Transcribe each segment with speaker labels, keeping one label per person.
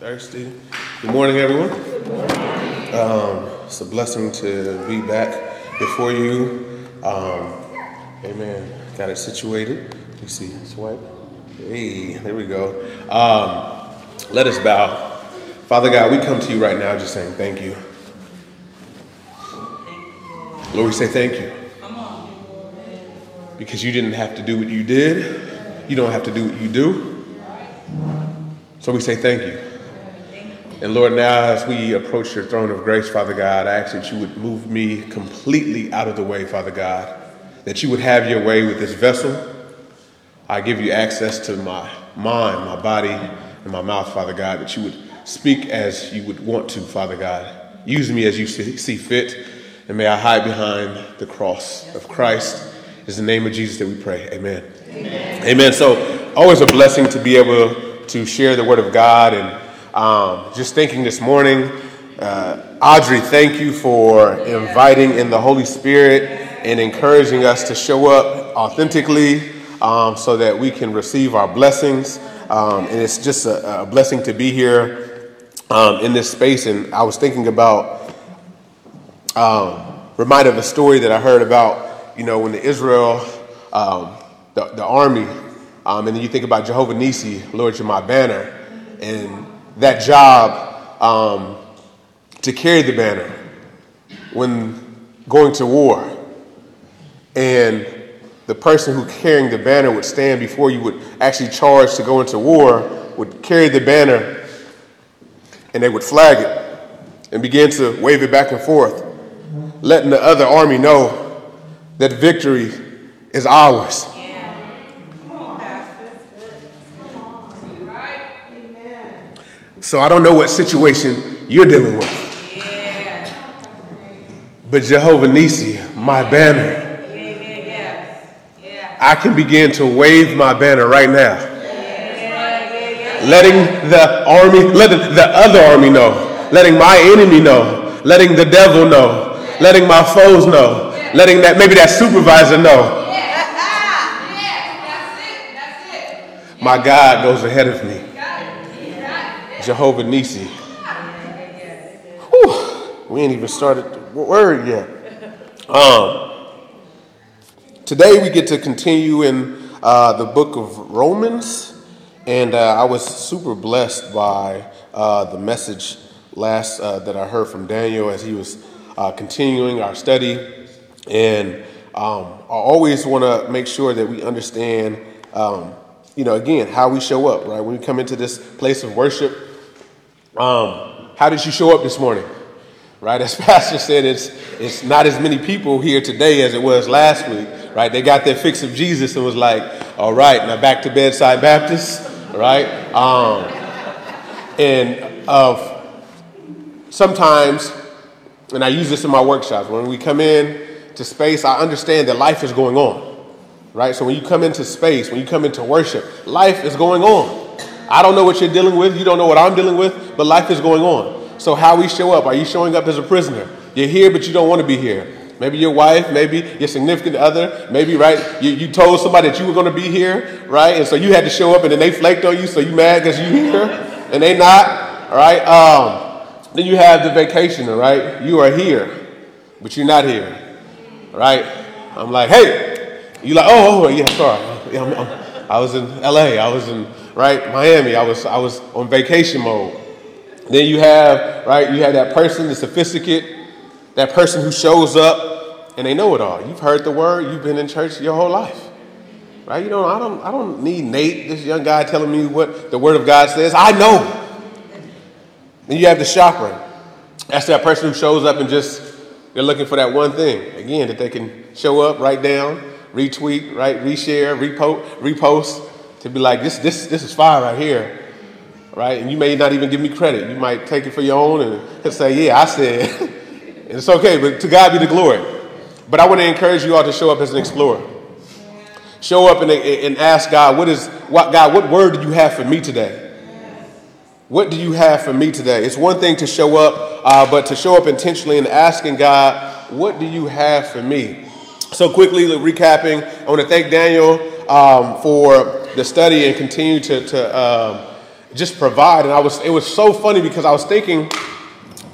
Speaker 1: Thirsty. Good morning, everyone. Um, it's a blessing to be back before you. Um, amen. Got it situated. You see, swipe. Hey, there we go. Um, let us bow. Father God, we come to you right now just saying thank you. Lord, we say thank you. Because you didn't have to do what you did, you don't have to do what you do. So we say thank you. And Lord, now as we approach your throne of grace, Father God, I ask that you would move me completely out of the way, Father God, that you would have your way with this vessel. I give you access to my mind, my body, and my mouth, Father God, that you would speak as you would want to, Father God. Use me as you see fit, and may I hide behind the cross of Christ. It's the name of Jesus that we pray. Amen. Amen. Amen. So, always a blessing to be able to share the word of God and um, just thinking this morning, uh, Audrey, thank you for inviting in the Holy Spirit and encouraging us to show up authentically um, so that we can receive our blessings. Um, and it's just a, a, blessing to be here um, in this space. And I was thinking about, um, reminded of a story that I heard about, you know, when the Israel, um, the, the army, and then you think about Jehovah Nisi, Lord, you're my banner. And that job um, to carry the banner when going to war. And the person who carrying the banner would stand before you would actually charge to go into war, would carry the banner, and they would flag it and begin to wave it back and forth, letting the other army know that victory is ours. So I don't know what situation you're dealing with. Yeah. But Jehovah Nisi, my banner, yeah, yeah, I can begin to wave my banner right now. Letting the army, letting the other army know, letting my enemy know, letting the devil know, letting my foes know, letting that maybe that supervisor know. My God goes ahead of me. Jehovah Nisi. Whew, we ain't even started the word yet. Um, today we get to continue in uh, the book of Romans, and uh, I was super blessed by uh, the message last uh, that I heard from Daniel as he was uh, continuing our study. And um, I always want to make sure that we understand, um, you know, again, how we show up, right? When we come into this place of worship, um, how did you show up this morning? Right, as Pastor said, it's it's not as many people here today as it was last week. Right, they got their fix of Jesus and was like, all right, now back to bedside Baptist. Right, um, and of sometimes, and I use this in my workshops when we come in to space, I understand that life is going on. Right, so when you come into space, when you come into worship, life is going on. I don't know what you're dealing with. You don't know what I'm dealing with, but life is going on. So, how we show up? Are you showing up as a prisoner? You're here, but you don't want to be here. Maybe your wife, maybe your significant other, maybe, right? You, you told somebody that you were going to be here, right? And so you had to show up and then they flaked on you, so you mad because you here and they not, all right? Um, then you have the vacation, all right? You are here, but you're not here, right? I'm like, hey, you like, oh, oh yeah, sorry. I'm, I'm, I was in LA, I was in right? Miami, I was I was on vacation mode. Then you have, right, you have that person, the sophisticate, that person who shows up and they know it all. You've heard the word, you've been in church your whole life. Right? You know, I don't I don't need Nate, this young guy telling me what the word of God says. I know. Then you have the shopper. That's that person who shows up and just they're looking for that one thing. Again, that they can show up, write down, retweet, right, reshare, repost, repost, to be like, this, this, this is fire right here, right? And you may not even give me credit. You might take it for your own and say, yeah, I said. and it's okay, but to God be the glory. But I want to encourage you all to show up as an explorer. Show up and, and ask God, what is, what, God, what word do you have for me today? What do you have for me today? It's one thing to show up, uh, but to show up intentionally and asking God, what do you have for me? So quickly, recapping, I want to thank Daniel um, for the study and continue to, to um, just provide. And I was, it was so funny because I was thinking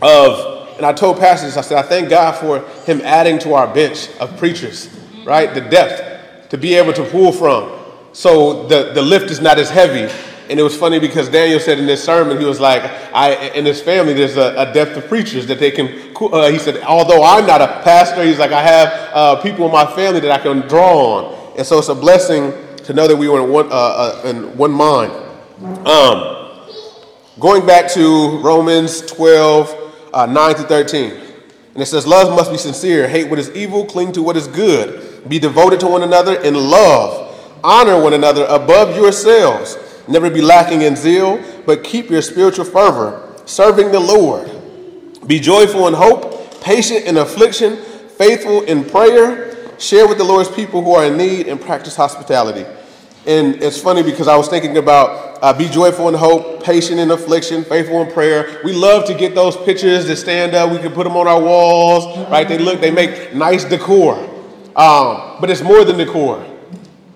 Speaker 1: of, and I told pastors, I said, I thank God for him adding to our bench of preachers, right? The depth to be able to pull from. So the, the lift is not as heavy. And it was funny because Daniel said in this sermon, he was like, I, in his family, there's a, a depth of preachers that they can, uh, he said, although I'm not a pastor, he's like, I have uh, people in my family that I can draw on. And so it's a blessing to know that we were in one, uh, uh in one mind. Um, going back to Romans 12, uh, 9 to 13. And it says, Love must be sincere, hate what is evil, cling to what is good, be devoted to one another in love, honor one another above yourselves, never be lacking in zeal, but keep your spiritual fervor, serving the Lord. Be joyful in hope, patient in affliction, faithful in prayer, share with the Lord's people who are in need, and practice hospitality. And it's funny because I was thinking about uh, be joyful in hope, patient in affliction, faithful in prayer. We love to get those pictures that stand up. We can put them on our walls, right? They look, they make nice decor. Um, but it's more than decor.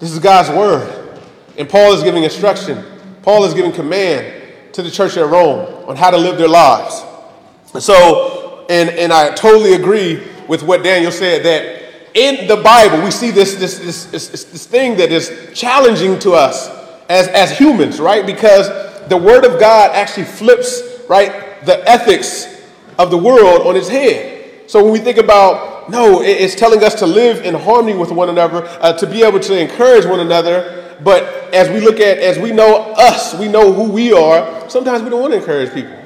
Speaker 1: This is God's word. And Paul is giving instruction. Paul is giving command to the church at Rome on how to live their lives. So, and, and I totally agree with what Daniel said that in the Bible, we see this, this, this, this, this thing that is challenging to us as, as humans, right? Because the Word of God actually flips, right, the ethics of the world on its head. So when we think about, no, it's telling us to live in harmony with one another, uh, to be able to encourage one another. But as we look at, as we know us, we know who we are, sometimes we don't want to encourage people.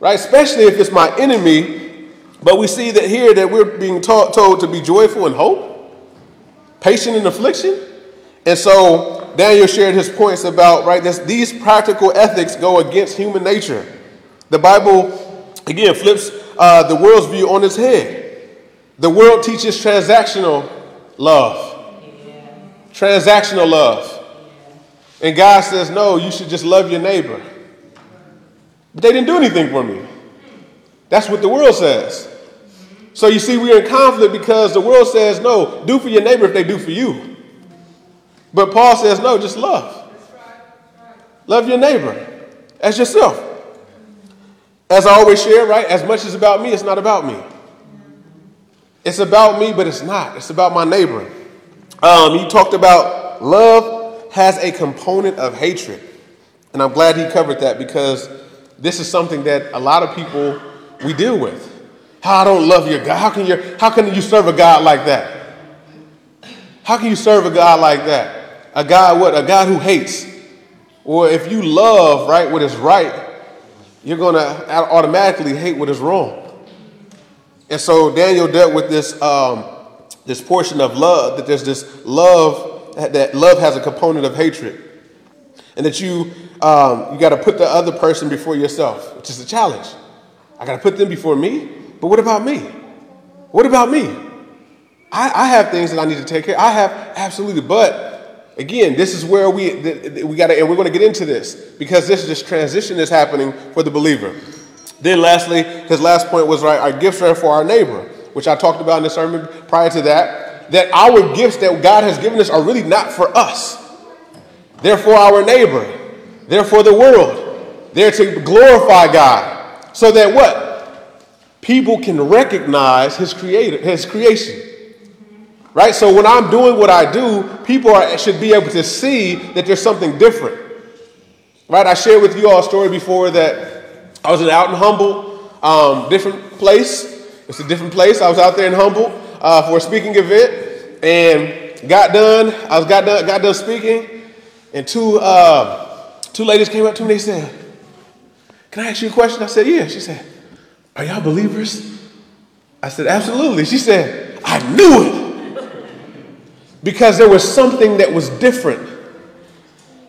Speaker 1: Right? Especially if it's my enemy but we see that here that we're being taught, told to be joyful in hope, patient in affliction. And so Daniel shared his points about, right, this, these practical ethics go against human nature. The Bible, again, flips uh, the world's view on its head. The world teaches transactional love. Transactional love. And God says, no, you should just love your neighbor. But they didn't do anything for me. That's what the world says. So you see, we're in conflict because the world says, no, do for your neighbor if they do for you. But Paul says, no, just love. Love your neighbor as yourself. As I always share, right? As much as about me, it's not about me. It's about me, but it's not. It's about my neighbor. Um, he talked about love has a component of hatred. And I'm glad he covered that because this is something that a lot of people we deal with. How I don't love your God. How can you, how can you serve a God like that? How can you serve a God like that? A God what? A God who hates. Or if you love, right, what is right, you're to automatically hate what is wrong. And so Daniel dealt with this, um, this portion of love, that there's this love, that love has a component of hatred. And that you, um, you got to put the other person before yourself, which is a challenge. I got to put them before me. But what about me? What about me? I, I have things that I need to take care. I have absolutely, but again, this is where we we got to, and we're going to get into this because this is this transition that's happening for the believer. Then, lastly, his last point was right. Our gifts are for our neighbor, which I talked about in the sermon prior to that. That our gifts that God has given us are really not for us. They're for our neighbor. They're for the world. They're to glorify God. So that what? People can recognize his creator, his creation. Right? So when I'm doing what I do, people are, should be able to see that there's something different. Right? I shared with you all a story before that I was out in Humble, um, different place. It's a different place. I was out there in Humble uh, for a speaking event and got done. I was got done, got done speaking, and two uh, two ladies came up to me. They said, "Can I ask you a question?" I said, "Yeah." She said, are y'all believers? I said, Absolutely. She said, I knew it. Because there was something that was different.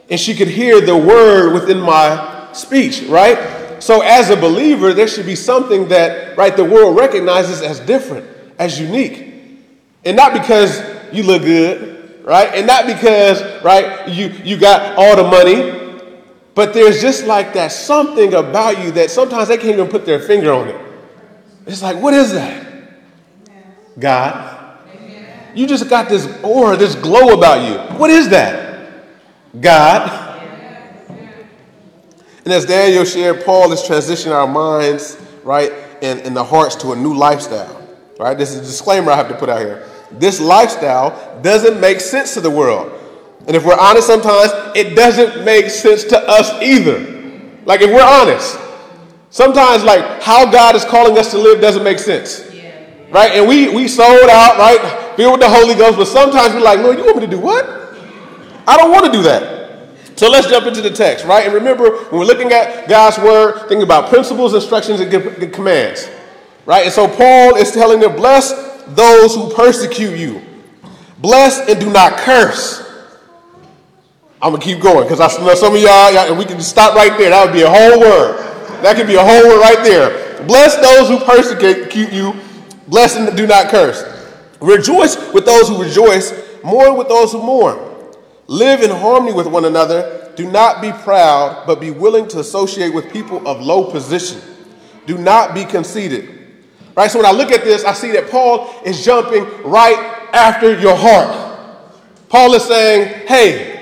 Speaker 1: And she could hear the word within my speech, right? So, as a believer, there should be something that, right, the world recognizes as different, as unique. And not because you look good, right? And not because, right, you, you got all the money, but there's just like that something about you that sometimes they can't even put their finger on it. It's like, what is that? God. You just got this aura, this glow about you. What is that? God. And as Daniel shared, Paul is transitioning our minds, right, and, and the hearts to a new lifestyle. Right? This is a disclaimer I have to put out here. This lifestyle doesn't make sense to the world. And if we're honest sometimes, it doesn't make sense to us either. Like if we're honest, sometimes like how God is calling us to live doesn't make sense. Right? And we we sold out, right? Filled with the Holy Ghost, but sometimes we're like, Lord, you want me to do what? I don't want to do that. So let's jump into the text, right? And remember, when we're looking at God's word, thinking about principles, instructions, and commands, right? And so Paul is telling them, bless those who persecute you. Bless and do not curse. I'm gonna keep going because I know some of y'all, y'all, we can stop right there. That would be a whole word. That could be a whole word right there. Bless those who persecute you. Bless them and do not curse. Rejoice with those who rejoice. Mourn with those who mourn. Live in harmony with one another. Do not be proud, but be willing to associate with people of low position. Do not be conceited. Right? So when I look at this, I see that Paul is jumping right after your heart. Paul is saying, hey,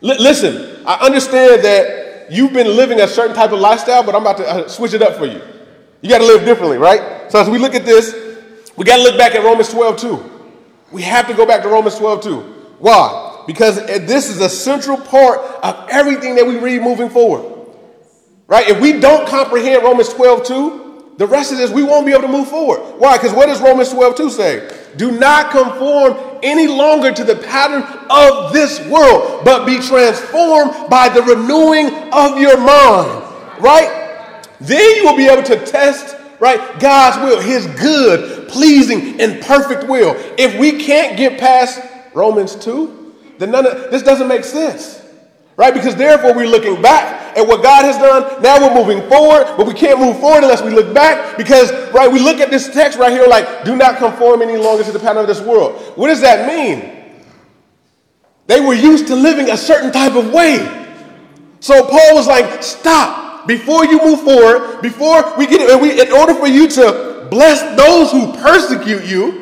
Speaker 1: listen, I understand that you've been living a certain type of lifestyle, but I'm about to uh, switch it up for you. You got to live differently, right? So as we look at this, we got to look back at Romans 12 too. We have to go back to Romans 12 too. Why? because this is a central part of everything that we read moving forward. Right? If we don't comprehend Romans 12 2, the rest of this we won't be able to move forward. Why? Because what does Romans 12 2 say? Do not conform any longer to the pattern of this world, but be transformed by the renewing of your mind. Right? Then you will be able to test right? God's will, his good, pleasing, and perfect will. If we can't get past Romans 2, then none of this doesn't make sense. Right? Because therefore we're looking back at what God has done. Now we're moving forward, but we can't move forward unless we look back. Because, right, we look at this text right here like, do not conform any longer to the pattern of this world. What does that mean? They were used to living a certain type of way. So Paul was like, stop. Before you move forward, before we get it, we, in order for you to bless those who persecute you,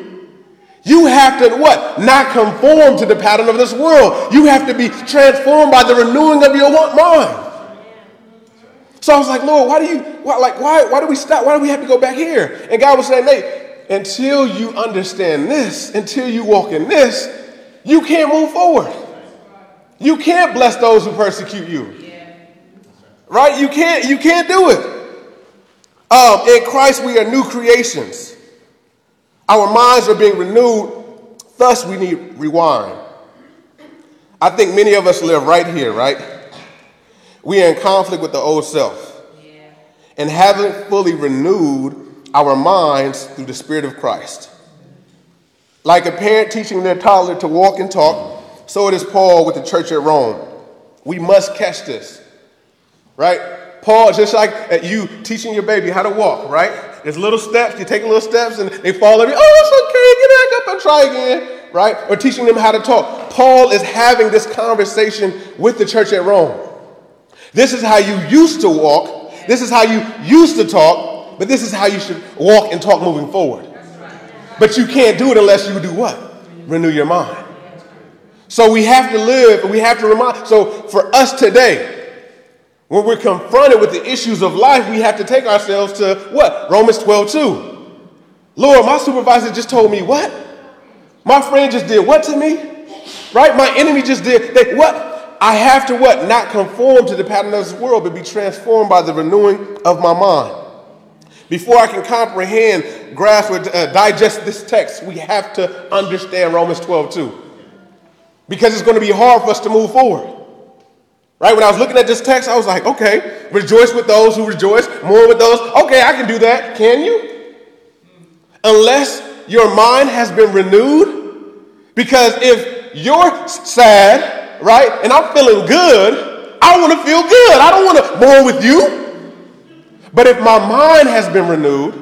Speaker 1: you have to what? Not conform to the pattern of this world. You have to be transformed by the renewing of your mind. So I was like, Lord, why do you why, like why why do we stop? Why do we have to go back here? And God was saying, until you understand this, until you walk in this, you can't move forward. You can't bless those who persecute you. Right? You can't, you can't do it. Um, in Christ, we are new creations. Our minds are being renewed, thus, we need rewiring. I think many of us live right here, right? We are in conflict with the old self yeah. and haven't fully renewed our minds through the Spirit of Christ. Like a parent teaching their toddler to walk and talk, so it is Paul with the church at Rome. We must catch this, right? Paul, just like you teaching your baby how to walk, right? There's little steps. You take little steps and they fall every, oh, it's okay, get back up and try again, right? Or teaching them how to talk. Paul is having this conversation with the church at Rome. This is how you used to walk. This is how you used to talk, but this is how you should walk and talk moving forward. But you can't do it unless you do what? Renew your mind. So we have to live, we have to remind. So for us today, when we're confronted with the issues of life, we have to take ourselves to what? Romans 12, 2. Lord, my supervisor just told me what? My friend just did what to me? Right? My enemy just did they, what? I have to what? Not conform to the pattern of this world, but be transformed by the renewing of my mind. Before I can comprehend, grasp, or uh, digest this text, we have to understand Romans 12, 2. Because it's going to be hard for us to move forward. Right? When I was looking at this text, I was like, okay, rejoice with those who rejoice, mourn with those. Okay, I can do that. Can you? Unless your mind has been renewed. Because if you're sad, right, and I'm feeling good, I want to feel good. I don't want to mourn with you. But if my mind has been renewed,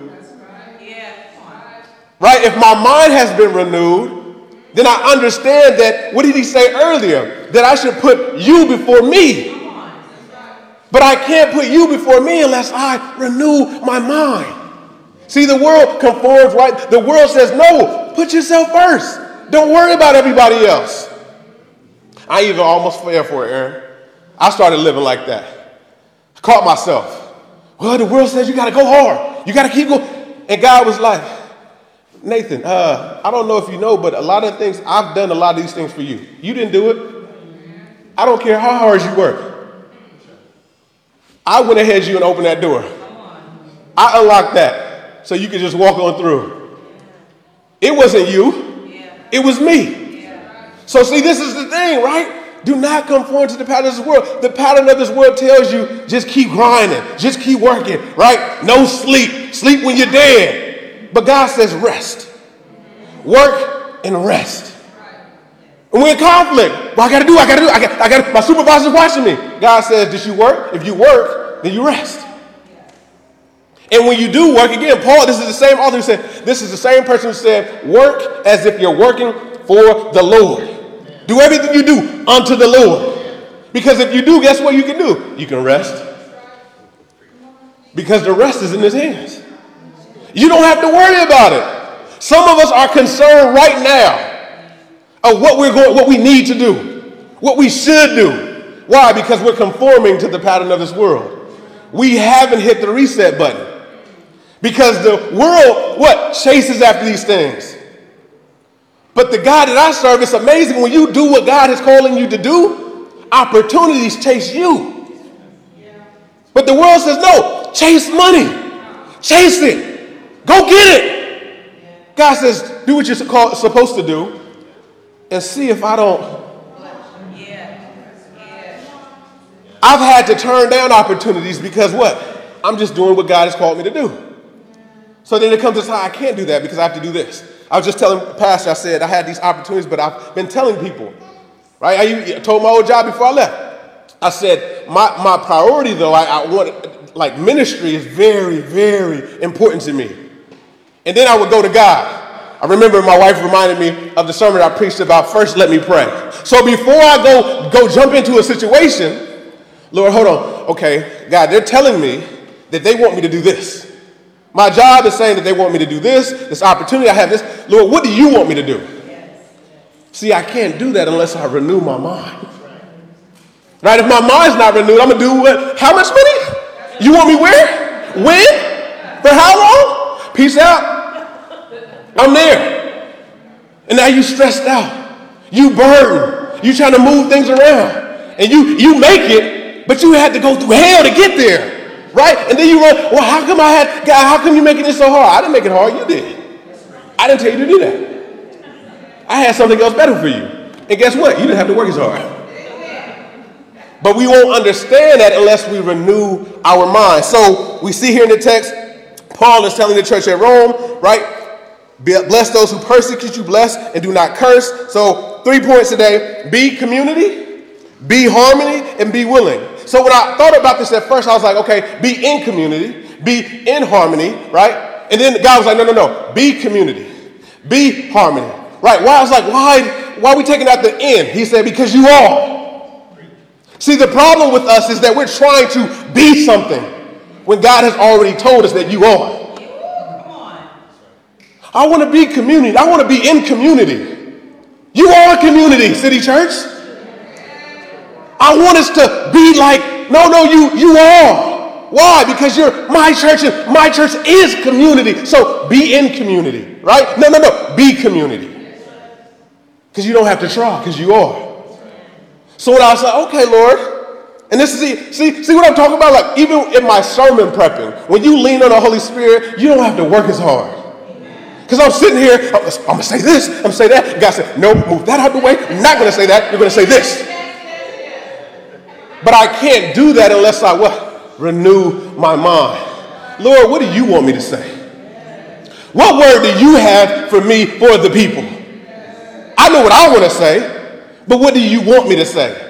Speaker 1: right, if my mind has been renewed, then I understand that, what did he say earlier? That I should put you before me. But I can't put you before me unless I renew my mind. See, the world conforms, right? The world says, no, put yourself first. Don't worry about everybody else. I even almost fell for it, Aaron. I started living like that. I caught myself. Well, the world says you got to go hard. You got to keep going. And God was like, Nathan, uh, I don't know if you know, but a lot of things, I've done a lot of these things for you. You didn't do it. I don't care how hard you work. I went ahead you and opened that door. I unlocked that so you could just walk on through. It wasn't you, it was me. So, see, this is the thing, right? Do not conform to the pattern of this world. The pattern of this world tells you just keep grinding, just keep working, right? No sleep. Sleep when you're dead. But God says rest. Work and rest. And we're in conflict. Well, I gotta do, I gotta do, I got, I got, my supervisor's watching me. God says, Did you work? If you work, then you rest. And when you do work, again, Paul, this is the same author who said, this is the same person who said, work as if you're working for the Lord. Do everything you do unto the Lord. Because if you do, guess what you can do? You can rest. Because the rest is in his hands. You don't have to worry about it. Some of us are concerned right now of what we're going, what we need to do, what we should do. Why? Because we're conforming to the pattern of this world. We haven't hit the reset button. Because the world, what? Chases after these things. But the God that I serve, it's amazing when you do what God is calling you to do, opportunities chase you. But the world says, no, chase money, chase it, go get it. God says, do what you're supposed to do and see if I don't. I've had to turn down opportunities because what? I'm just doing what God has called me to do. So then it comes to time, I can't do that because I have to do this. I was just telling the Pastor, I said I had these opportunities, but I've been telling people, right? I told my old job before I left. I said, my, my priority though, I, I want, like ministry is very, very important to me. And then I would go to God. I remember my wife reminded me of the sermon I preached about first let me pray. So before I go go jump into a situation, Lord, hold on. Okay, God, they're telling me that they want me to do this. My job is saying that they want me to do this, this opportunity, I have this. Lord, what do you want me to do? See, I can't do that unless I renew my mind. Right? If my mind's not renewed, I'm gonna do what? How much money? You want me where? When? For how long? Peace out. I'm there. And now you stressed out. You burn. You trying to move things around. And you you make it, but you had to go through hell to get there right? And then you run, well, how come I had, God, how come you making it so hard? I didn't make it hard, you did. I didn't tell you to do that. I had something else better for you. And guess what? You didn't have to work as hard. But we won't understand that unless we renew our mind. So we see here in the text, Paul is telling the church at Rome, right? Bless those who persecute you, bless and do not curse. So, three points today be community, be harmony, and be willing. So when I thought about this at first, I was like, okay, be in community, be in harmony, right? And then God was like, no, no, no, be community, be harmony, right? Why? I was like, why, why are we taking out the end? He said, because you are. See, the problem with us is that we're trying to be something when God has already told us that you are. I want to be community. I want to be in community. You are a community, City Church. I want us to be like, no, no, you, you are. Why? Because you're my church and my church is community. So be in community, right? No, no, no. Be community. Because you don't have to try, because you are. So when I was like, okay, Lord, and this is see, see what I'm talking about? Like even in my sermon prepping, when you lean on the Holy Spirit, you don't have to work as hard. Because I'm sitting here, I'm, I'm, gonna say this, I'm gonna say that. God said, no, move that out of the way. I'm not gonna say that. You're gonna say this. But I can't do that unless I what? Renew my mind. Lord, what do you want me to say? What word do you have for me for the people? I know what I want to say, but what do you want me to say?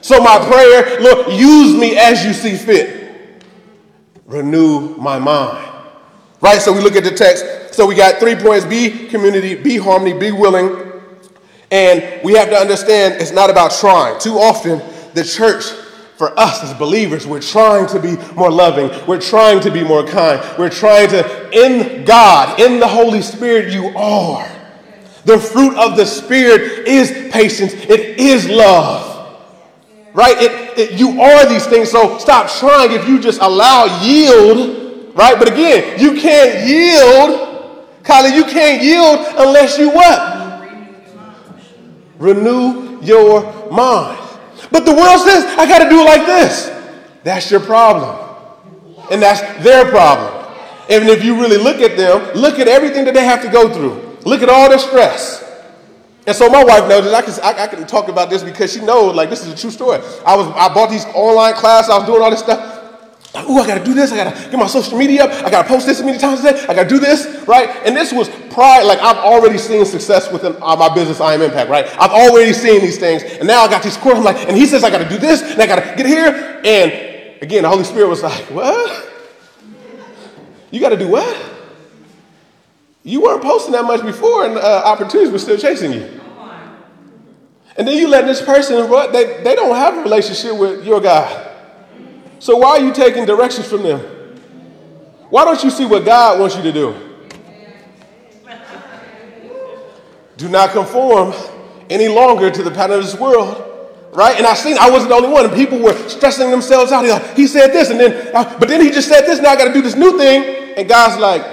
Speaker 1: So my prayer, Lord, use me as you see fit. Renew my mind. Right? So we look at the text. So we got three points be community, be harmony, be willing. And we have to understand it's not about trying. Too often, the church, for us as believers, we're trying to be more loving. We're trying to be more kind. We're trying to, in God, in the Holy Spirit, you are. The fruit of the Spirit is patience, it is love. right? It, it, you are these things, so stop trying if you just allow yield, right? But again, you can't yield, Kylie, you can't yield unless you what? Renew your mind. But the world says, I got to do it like this. That's your problem. And that's their problem. And if you really look at them, look at everything that they have to go through. Look at all their stress. And so my wife knows this. I can, I, I can talk about this because she knows, like, this is a true story. I was, I bought these online classes. I was doing all this stuff. Like, ooh, I got to do this. I got to get my social media up. I got to post this many times a day. I got to do this, right? And this was pride. like, I've already seen success within uh, my business, I am Impact, right? I've already seen these things. And now I got these courses. I'm like, and he says I got to do this, and I got to get here. And again, the Holy Spirit was like, what? You got to do what? You weren't posting that much before, and uh, opportunities were still chasing you. And then you let this person, what they, they don't have a relationship with your God. So why are you taking directions from them? Why don't you see what God wants you to do? Do not conform any longer to the pattern of this world. Right? And I seen I wasn't the only one. And people were stressing themselves out. Like, he said this, and then, uh, but then he just said this. Now I got to do this new thing. And God's like,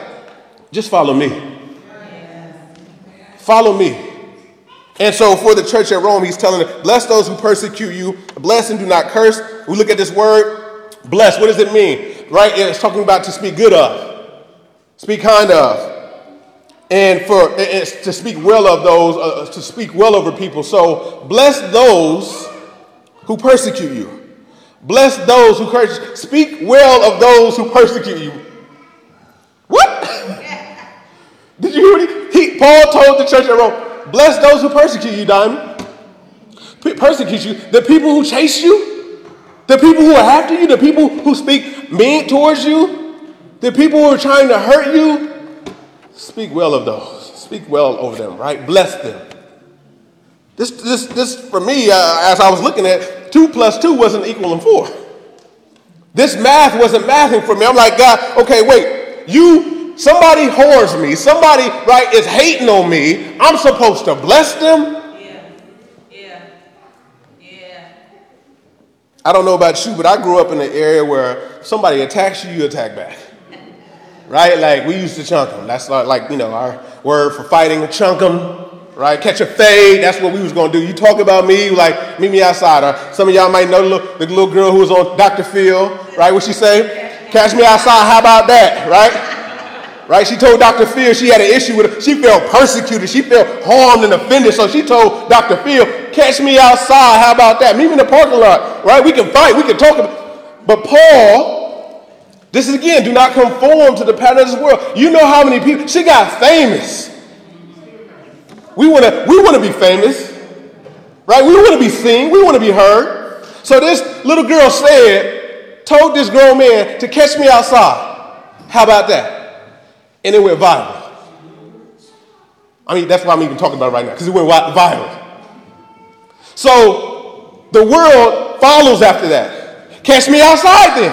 Speaker 1: just follow me. Follow me. And so for the church at Rome, he's telling them, bless those who persecute you, bless and do not curse. We look at this word, bless, what does it mean? Right? It's talking about to speak good of, speak kind of. And for it's to speak well of those, uh, to speak well over people. So bless those who persecute you. Bless those who curse. Speak well of those who persecute you. What? Did you hear what he, he Paul told the church at Rome? Bless those who persecute you, Diamond. Persecute you. The people who chase you, the people who are after you, the people who speak mean towards you, the people who are trying to hurt you. Speak well of those. Speak well over them, right? Bless them. This, this, this for me, uh, as I was looking at, two plus two wasn't equaling four. This math wasn't mathing for me. I'm like, God, okay, wait. You Somebody whores me. Somebody, right, is hating on me. I'm supposed to bless them. Yeah. Yeah. Yeah. I don't know about you, but I grew up in an area where somebody attacks you, you attack back. right? Like we used to chunk them. That's like, you know, our word for fighting, chunk them. Right? Catch a fade. That's what we was gonna do. You talk about me, like meet me outside. Or some of y'all might know the little, the little girl who was on Dr. Phil, right? What she say? Catch me outside. How about that? Right? right? She told Dr. Phil she had an issue with her. She felt persecuted. She felt harmed and offended. So she told Dr. Phil, catch me outside. How about that? Meet me in the parking lot, right? We can fight. We can talk. About... But Paul, this is again, do not conform to the pattern of this world. You know how many people, she got famous. We want to we want to be famous, right? We want to be seen. We want to be heard. So this little girl said, told this grown man to catch me outside. How about that? and it went viral. I mean, that's why I'm even talking about it right now, because it went viral. So the world follows after that. Catch me outside then.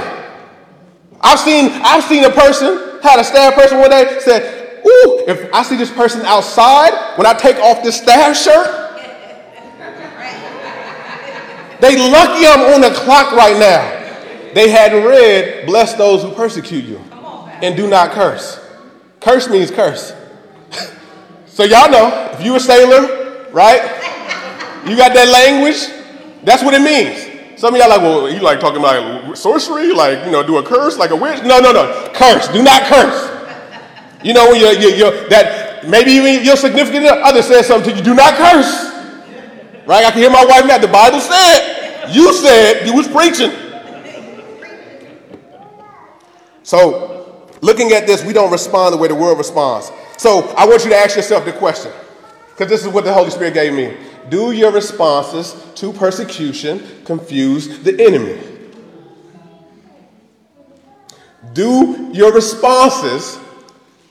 Speaker 1: I've seen, I've seen a person, had a staff person one day, said, Ooh, if I see this person outside, when I take off this staff shirt, they lucky I'm on the clock right now. They hadn't read, bless those who persecute you and do not curse. Curse means curse. so y'all know, if you a sailor, right? You got that language, that's what it means. Some of y'all like, well, you like talking about sorcery, like, you know, do a curse like a witch? No, no, no. Curse. Do not curse. You know, when you're, you're, you're that maybe even your significant other says something to you, do not curse. Right? I can hear my wife now. The Bible said, you said, you was preaching. So Looking at this, we don't respond the way the world responds. So I want you to ask yourself the question, because this is what the Holy Spirit gave me. Do your responses to persecution confuse the enemy? Do your responses,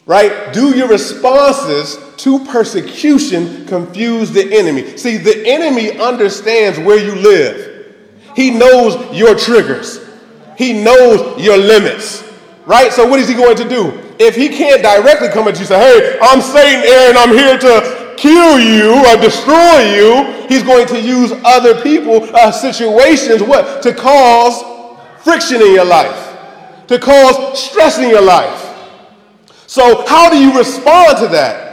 Speaker 1: right? Do your responses to persecution confuse the enemy? See, the enemy understands where you live, he knows your triggers, he knows your limits. Right? So what is he going to do? If he can't directly come at you and say, hey, I'm Satan, Aaron, I'm here to kill you or destroy you. He's going to use other people, uh, situations, what? To cause friction in your life, to cause stress in your life. So, how do you respond to that?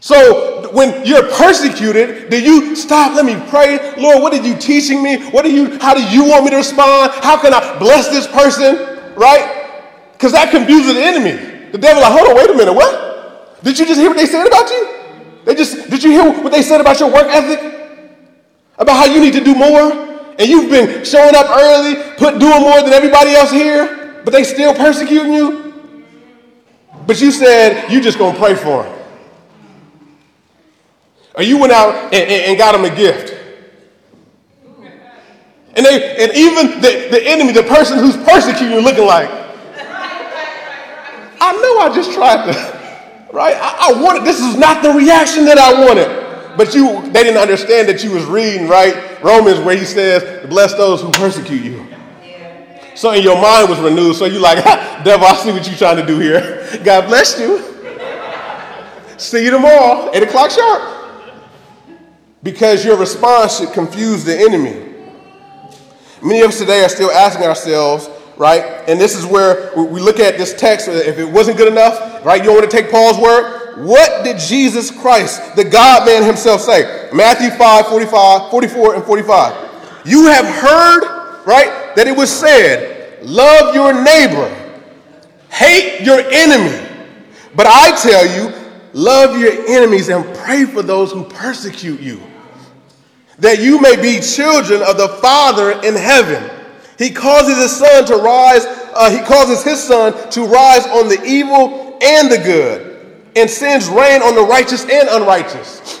Speaker 1: So, when you're persecuted, do you stop? Let me pray. Lord, what are you teaching me? What are you, how do you want me to respond? How can I bless this person? Right? Because that confuses the enemy. The devil, like, hold on, wait a minute, what? Did you just hear what they said about you? They just, did you hear what they said about your work ethic? About how you need to do more? And you've been showing up early, put doing more than everybody else here, but they still persecuting you? But you said you just gonna pray for them. Or you went out and, and, and got them a gift. And, they, and even the, the enemy, the person who's persecuting you, looking like, I know I just tried to right? I, I wanted, this is not the reaction that I wanted. But you, they didn't understand that you was reading, right? Romans where he says, bless those who persecute you. So in your mind was renewed. So you like, devil, I see what you're trying to do here. God bless you. see you tomorrow, 8 o'clock sharp. Because your response should confuse the enemy. Many of us today are still asking ourselves, right? And this is where we look at this text. Uh, if it wasn't good enough, right? You don't want to take Paul's word. What did Jesus Christ, the God man himself, say? Matthew 5, 45, 44, and 45. You have heard, right, that it was said, Love your neighbor, hate your enemy. But I tell you, love your enemies and pray for those who persecute you, that you may be children of the Father in heaven. He causes his son to rise, uh, he causes his sun to rise on the evil and the good, and sends rain on the righteous and unrighteous.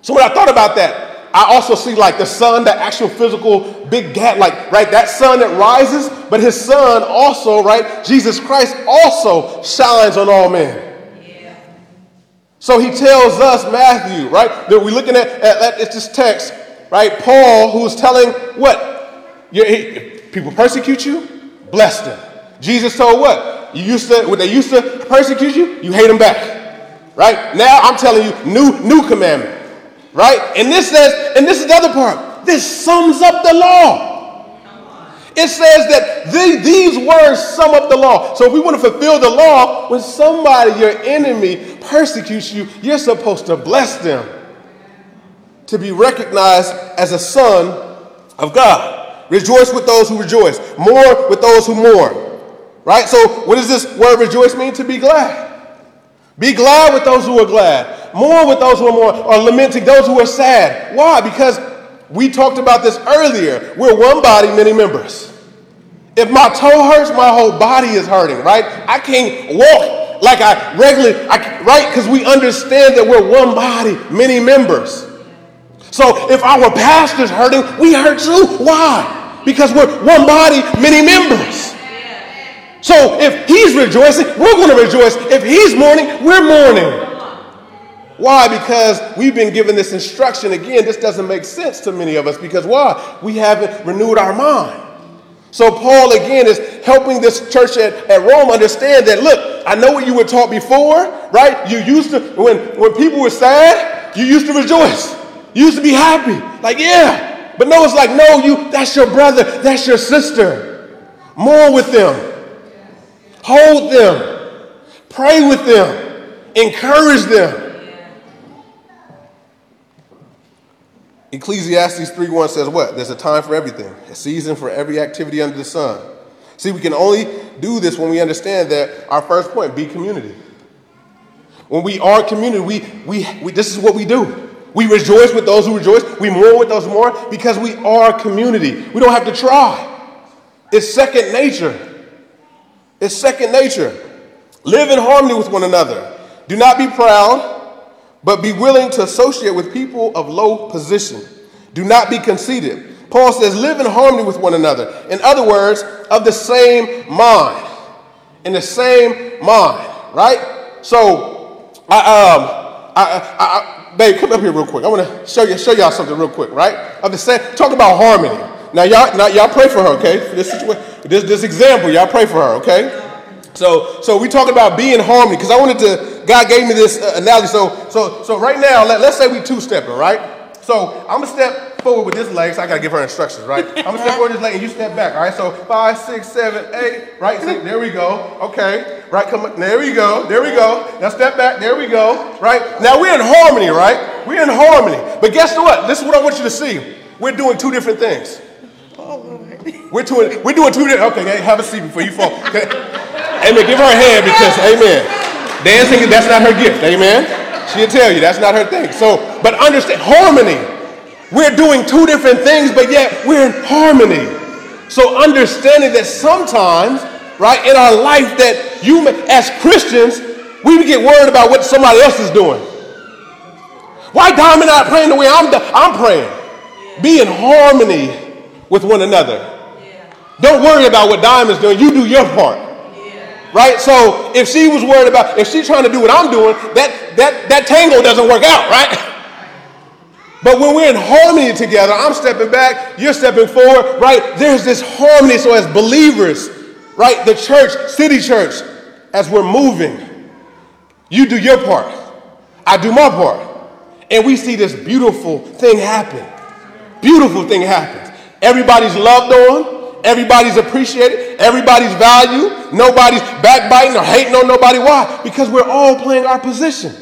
Speaker 1: So when I thought about that, I also see like the sun, the actual physical big gap, like, right, that sun that rises, but his son also, right, Jesus Christ also shines on all men. So he tells us, Matthew, right, that we're looking at, at, at this text, right, Paul, who's telling what? If people persecute you, bless them. Jesus told what? You used to, when they used to persecute you, you hate them back. Right? Now I'm telling you, new, new commandment. Right? And this says, and this is the other part. This sums up the law. It says that the, these words sum up the law. So if we want to fulfill the law, when somebody, your enemy, persecutes you, you're supposed to bless them to be recognized as a son of God. Rejoice with those who rejoice. Mourn with those who mourn. Right? So, what does this word rejoice mean? To be glad. Be glad with those who are glad. Mourn with those who are mourn, or lamenting those who are sad. Why? Because we talked about this earlier. We're one body, many members. If my toe hurts, my whole body is hurting, right? I can't walk like I regularly, I, right? Because we understand that we're one body, many members. So if our pastor's hurting, we hurt too. Why? Because we're one body, many members. So if he's rejoicing, we're going to rejoice. If he's mourning, we're mourning. Why? Because we've been given this instruction. Again, this doesn't make sense to many of us because why? We haven't renewed our mind. So Paul again is helping this church at, at Rome understand that look, I know what you were taught before, right? You used to when when people were sad, you used to rejoice. You used to be happy. Like, yeah. But no, it's like, no, you, that's your brother, that's your sister. More with them. Hold them. Pray with them. Encourage them. Ecclesiastes 3:1 says what? There's a time for everything, a season for every activity under the sun. See, we can only do this when we understand that our first point, be community. When we are community, we, we, we this is what we do. We rejoice with those who rejoice. We mourn with those who mourn because we are a community. We don't have to try. It's second nature. It's second nature. Live in harmony with one another. Do not be proud, but be willing to associate with people of low position. Do not be conceited. Paul says, live in harmony with one another. In other words, of the same mind. In the same mind, right? So, I, um, I, I, babe, come up here real quick. I want to show you show y'all something real quick, right? Of the same, talk about harmony. Now y'all, now y'all pray for her, okay? For this situation, this this example, y'all pray for her, okay? So so we talking about being harmony because I wanted to God gave me this uh, analogy. So, so, so right now, let, let's say we two-stepping, right? So I'm gonna step forward with this leg, so I gotta give her instructions, right? I'm gonna step forward with this leg, and you step back, all right? So five, six, seven, eight, right? There we go. Okay, right? Come on, there we go. There we go. Now step back. There we go. Right? Now we're in harmony, right? We're in harmony. But guess what? This is what I want you to see. We're doing two different things. Oh, we're doing, we're doing two different. Okay, have a seat before you fall. Okay. Amen. Give her a hand because, amen. Dancing, that's not her gift. Amen. She'll tell you that's not her thing. So, but understand harmony. We're doing two different things, but yet we're in harmony. So, understanding that sometimes, right, in our life, that you, as Christians, we get worried about what somebody else is doing. Why Diamond not praying the way I'm, I'm praying? Be in harmony with one another. Don't worry about what Diamond's doing. You do your part. Right? So if she was worried about, if she's trying to do what I'm doing, that, that, that tango doesn't work out, right? But when we're in harmony together, I'm stepping back, you're stepping forward, right? There's this harmony. So as believers, right, the church, city church, as we're moving, you do your part. I do my part. And we see this beautiful thing happen. Beautiful thing happens. Everybody's loved on. Everybody's appreciated. Everybody's valued. Nobody's backbiting or hating on nobody. Why? Because we're all playing our position.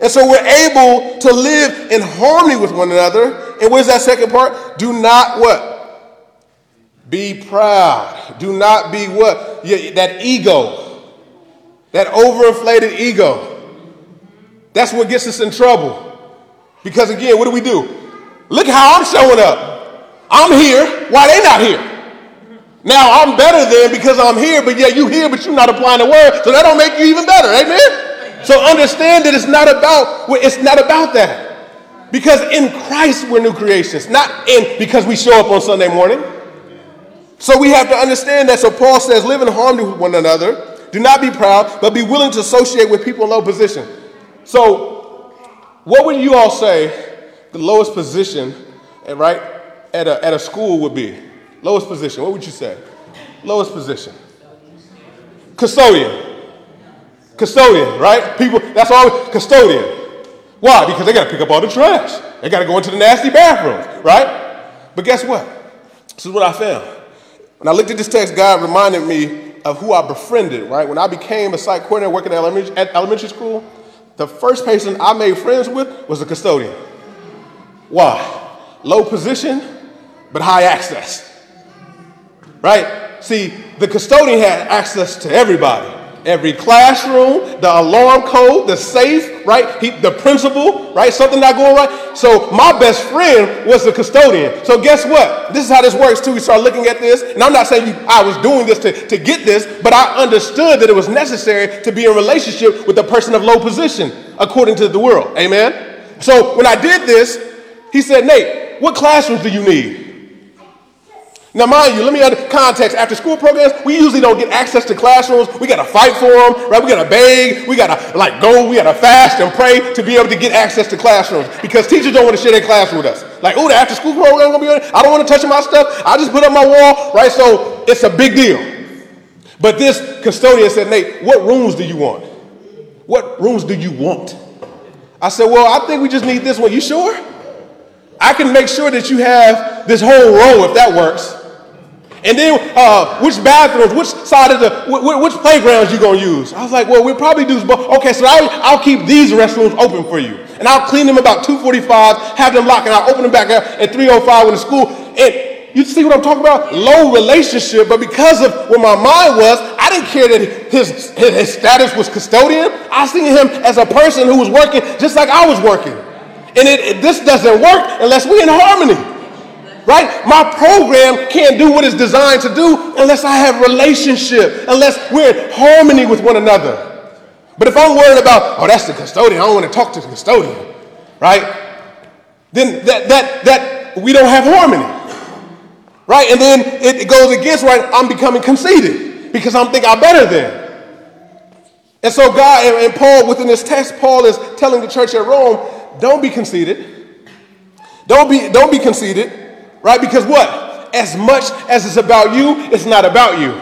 Speaker 1: And so we're able to live in harmony with one another. And where's that second part? Do not what? Be proud. Do not be what? that ego. That overinflated ego. That's what gets us in trouble. Because again, what do we do? Look how I'm showing up. I'm here. Why they not here? Now I'm better than because I'm here, but yeah, you here, but you're not applying the word, so that don't make you even better. Amen. So understand that it's not about it's not about that. Because in Christ we're new creations, not in because we show up on Sunday morning. So we have to understand that. So Paul says, live in harmony with one another. Do not be proud, but be willing to associate with people in low position. So, what would you all say the lowest position, eh, right, at a, at a school would be? Lowest position, what would you say? Lowest position. Custodian. Custodian, right? People, that's all, custodian. Why? Because they got to pick up all the trash. They got to go into the nasty bathrooms, right? But guess what? This is what I found. When I looked at this text, God reminded me of who I befriended, right? When I became a site coordinator working at elementary, at elementary school, the first person I made friends with was a custodian. Why? Low position, but high access. Right? See, the custodian had access to everybody. Every classroom, the alarm code, the safe, right? He, the principal, right? Something not going right. So my best friend was the custodian. So guess what? This is how this works too. We start looking at this, and I'm not saying you, I was doing this to, to get this, but I understood that it was necessary to be in relationship with a person of low position, according to the world. Amen? So when I did this, he said, Nate, what classrooms do you need? Now, mind you, let me add context. After school programs, we usually don't get access to classrooms. We got to fight for them, right? We got to beg. We got to like go. We got to fast and pray to be able to get access to classrooms because teachers don't want to share their classroom with us. Like, oh, the after school program gonna be on. I don't want to touch my stuff. I just put up my wall, right? So it's a big deal. But this custodian said, Nate, what rooms do you want? What rooms do you want? I said, well, I think we just need this one. You sure? I can make sure that you have this whole row if that works. And then uh, which bathrooms, which side of the, wh- which playgrounds you gonna use? I was like, well, we'll probably do. Okay, so I'll, I'll keep these restrooms open for you. And I'll clean them about 245, have them locked, and I'll open them back up at 305 when the school. And you see what I'm talking about? Low relationship, but because of where my mind was, I didn't care that his, his, his status was custodian. I seen him as a person who was working just like I was working. And it, it, this doesn't work unless we're in harmony right? My program can't do what it's designed to do unless I have relationship, unless we're in harmony with one another. But if I'm worried about, oh, that's the custodian, I don't want to talk to the custodian, right? Then that that that we don't have harmony. Right? And then it goes against right, I'm becoming conceited because I'm thinking I'm better than. And so God and, and Paul within this text, Paul is telling the church at Rome, don't be conceited. Don't be, don't be conceited. Right? Because what? As much as it's about you, it's not about you.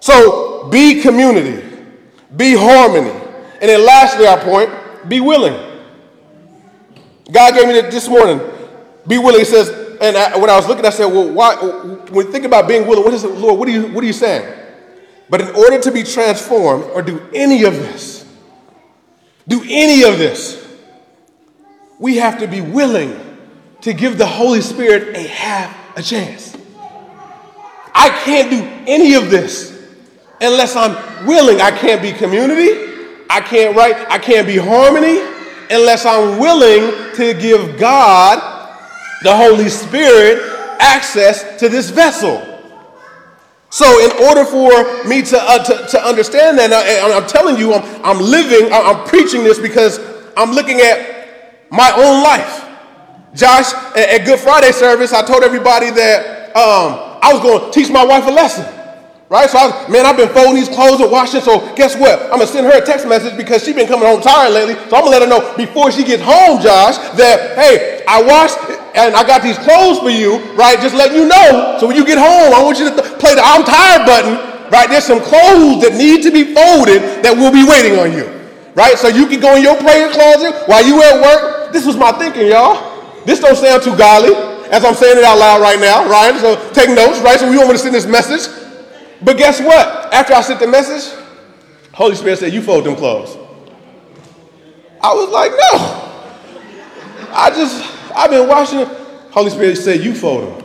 Speaker 1: So be community. be harmony. And then lastly, our point, be willing. God gave me this morning, be willing. He says, and I, when I was looking, I said, well, why, when you think about being willing, what is it, Lord, what are you, what are you saying? But in order to be transformed or do any of this, do any of this, we have to be willing to give the Holy Spirit a half a chance. I can't do any of this unless I'm willing. I can't be community. I can't right. I can't be harmony unless I'm willing to give God, the Holy Spirit, access to this vessel. So, in order for me to, uh, to, to, understand that, I, am telling you, I'm, I'm living, I'm preaching this because I'm looking at my own life. Josh, at Good Friday service, I told everybody that um, I was going to teach my wife a lesson. Right? So, I, man, I've been folding these clothes and washing. So, guess what? I'm going to send her a text message because she's been coming home tired lately. So, I'm going to let her know before she gets home, Josh, that, hey, I washed and I got these clothes for you, right? Just letting you know. So, when you get home, I want you to th- play the I'm tired button, right? There's some clothes that need to be folded that will be waiting on you, right? So, you can go in your prayer closet while you at work. This was my thinking, y'all. This don't sound too godly as I'm saying it out loud right now, Ryan. So take notes, right? So we want me to send this message. But guess what? After I sent the message, Holy Spirit said, You fold them clothes. I was like, No. I just, I've been watching. Holy Spirit said, You fold them.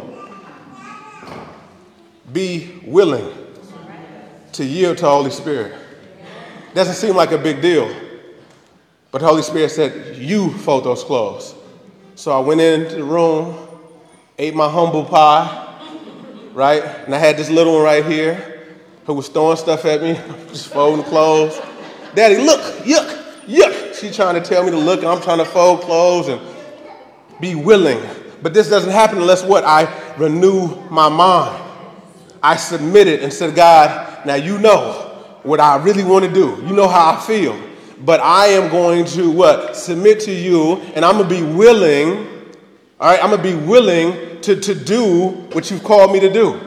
Speaker 1: Be willing to yield to Holy Spirit. Doesn't seem like a big deal. But Holy Spirit said, You fold those clothes. So I went into the room, ate my humble pie, right? And I had this little one right here who was throwing stuff at me, just folding clothes. Daddy, look, yuck, yuck. She's trying to tell me to look, I'm trying to fold clothes and be willing. But this doesn't happen unless what? I renew my mind. I submitted and said, God, now you know what I really want to do. You know how I feel but I am going to what? Submit to you, and I'm going to be willing, all right? I'm going to be willing to, to do what you've called me to do.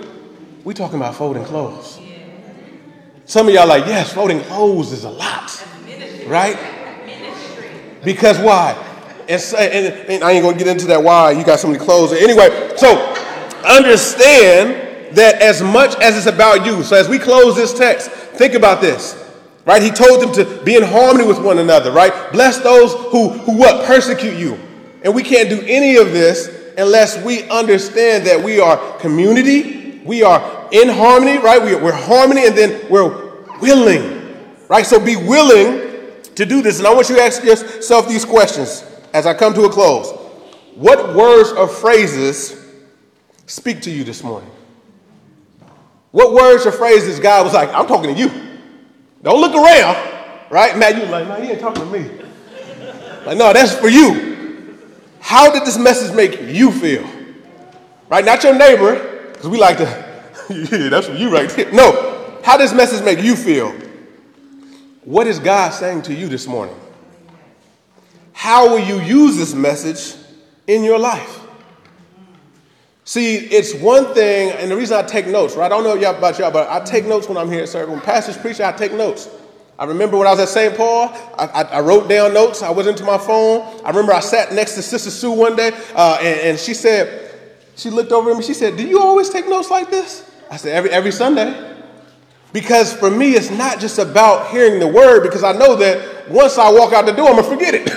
Speaker 1: we talking about folding clothes. Some of y'all like, yes, folding clothes is a lot, right? Because why? And, and, and I ain't going to get into that why. You got so many clothes. Anyway, so understand that as much as it's about you, so as we close this text, think about this. Right? He told them to be in harmony with one another, right? Bless those who, who what? Persecute you. And we can't do any of this unless we understand that we are community, we are in harmony, right? We, we're harmony, and then we're willing, right? So be willing to do this. And I want you to ask yourself these questions as I come to a close. What words or phrases speak to you this morning? What words or phrases God was like, I'm talking to you. Don't look around, right? Matt, you like, man, he ain't talking to me. Like, no, that's for you. How did this message make you feel? Right? Not your neighbor, because we like to, yeah, that's for you right there. No. How does this message make you feel? What is God saying to you this morning? How will you use this message in your life? See, it's one thing, and the reason I take notes, right? I don't know y'all about y'all, but I take notes when I'm here at. When pastors preach, I take notes. I remember when I was at St. Paul, I, I, I, wrote down notes. I was into my phone. I remember I sat next to Sister Sue one day, uh, and, and, she said, she looked over at me. She said, "Do you always take notes like this?" I said, "Every every Sunday." Because for me, it's not just about hearing the word, because I know that once I walk out the door, I'm gonna forget it.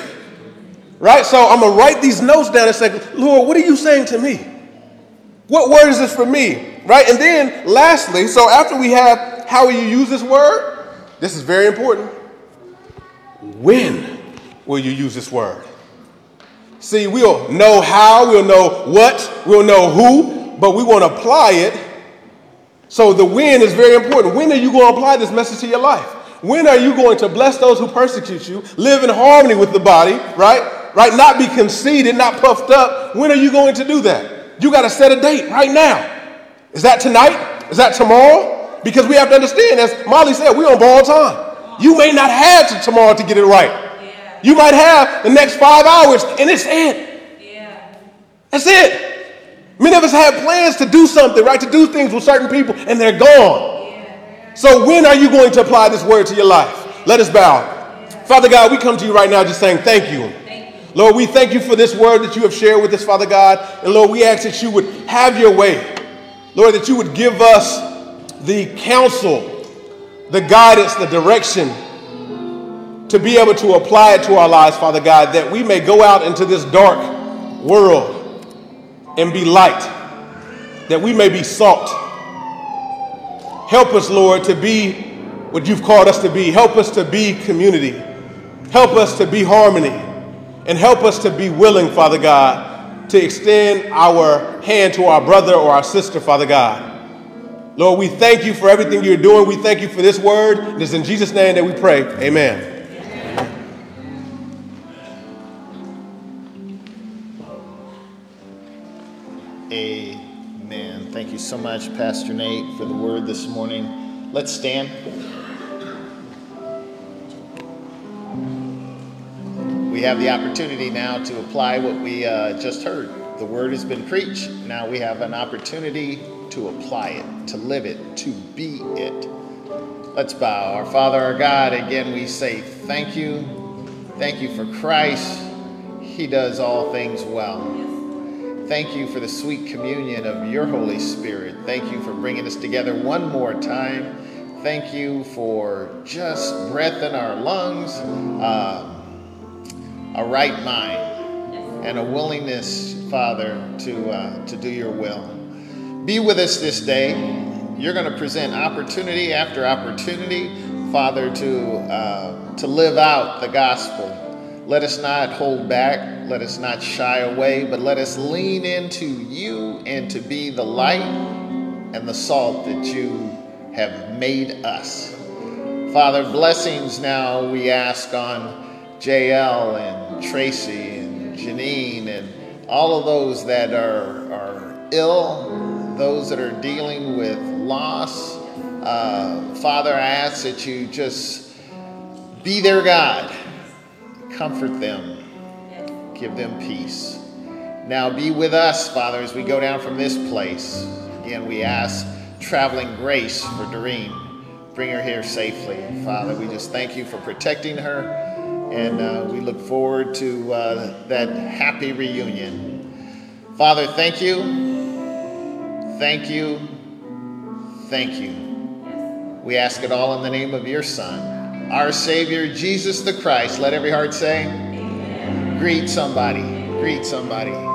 Speaker 1: right? So I'm gonna write these notes down and say, Lord, what are you saying to me? What word is this for me? Right? And then lastly, so after we have how will you use this word? This is very important. When will you use this word? See, we'll know how, we'll know what, we'll know who, but we want to apply it. So the when is very important. When are you going to apply this message to your life? When are you going to bless those who persecute you, live in harmony with the body, right? Right? Not be conceited, not puffed up. When are you going to do that? You got to set a date right now. Is that tonight? Is that tomorrow? Because we have to understand, as Molly said, we're on borrowed time. You may not have to tomorrow to get it right. Yeah. You might have the next five hours, and it's it. Yeah. That's it. Many of us have plans to do something, right? To do things with certain people, and they're gone. Yeah. So when are you going to apply this word to your life? Let us bow. Father God, we come to you right now just saying thank you. Lord, we thank you for this word that you have shared with us, Father God. And Lord, we ask that you would have your way. Lord, that you would give us the counsel, the guidance, the direction to be able to apply it to our lives, Father God, that we may go out into this dark world and be light, that we may be salt. Help us, Lord, to be what you've called us to be. Help us to be community. Help us to be harmony. And help us to be willing, Father God, to extend our hand to our brother or our sister, Father God. Lord, we thank you for everything you're doing. We thank you for this word. It is in Jesus' name that we pray. Amen.
Speaker 2: Amen. Thank you so much, Pastor Nate, for the word this morning. Let's stand. We have the opportunity now to apply what we uh, just heard. The word has been preached. Now we have an opportunity to apply it, to live it, to be it. Let's bow. Our Father, our God, again we say thank you. Thank you for Christ. He does all things well. Thank you for the sweet communion of your Holy Spirit. Thank you for bringing us together one more time. Thank you for just breath in our lungs, uh, a right mind, and a willingness, Father, to, uh, to do your will. Be with us this day. You're going to present opportunity after opportunity, Father, to, uh, to live out the gospel let us not hold back. Let us not shy away, but let us lean into you and to be the light and the salt that you have made us. Father, blessings now we ask on JL and Tracy and Janine and all of those that are, are ill, those that are dealing with loss. Uh, Father, I ask that you just be their God Comfort them. Give them peace. Now be with us, Father, as we go down from this place. Again, we ask traveling grace for Doreen. Bring her here safely. Father, we just thank you for protecting her, and uh, we look forward to uh, that happy reunion. Father, thank you. Thank you. Thank you. We ask it all in the name of your Son our Savior, Jesus the Christ. Let every heart say, Amen. Greet somebody. Greet somebody.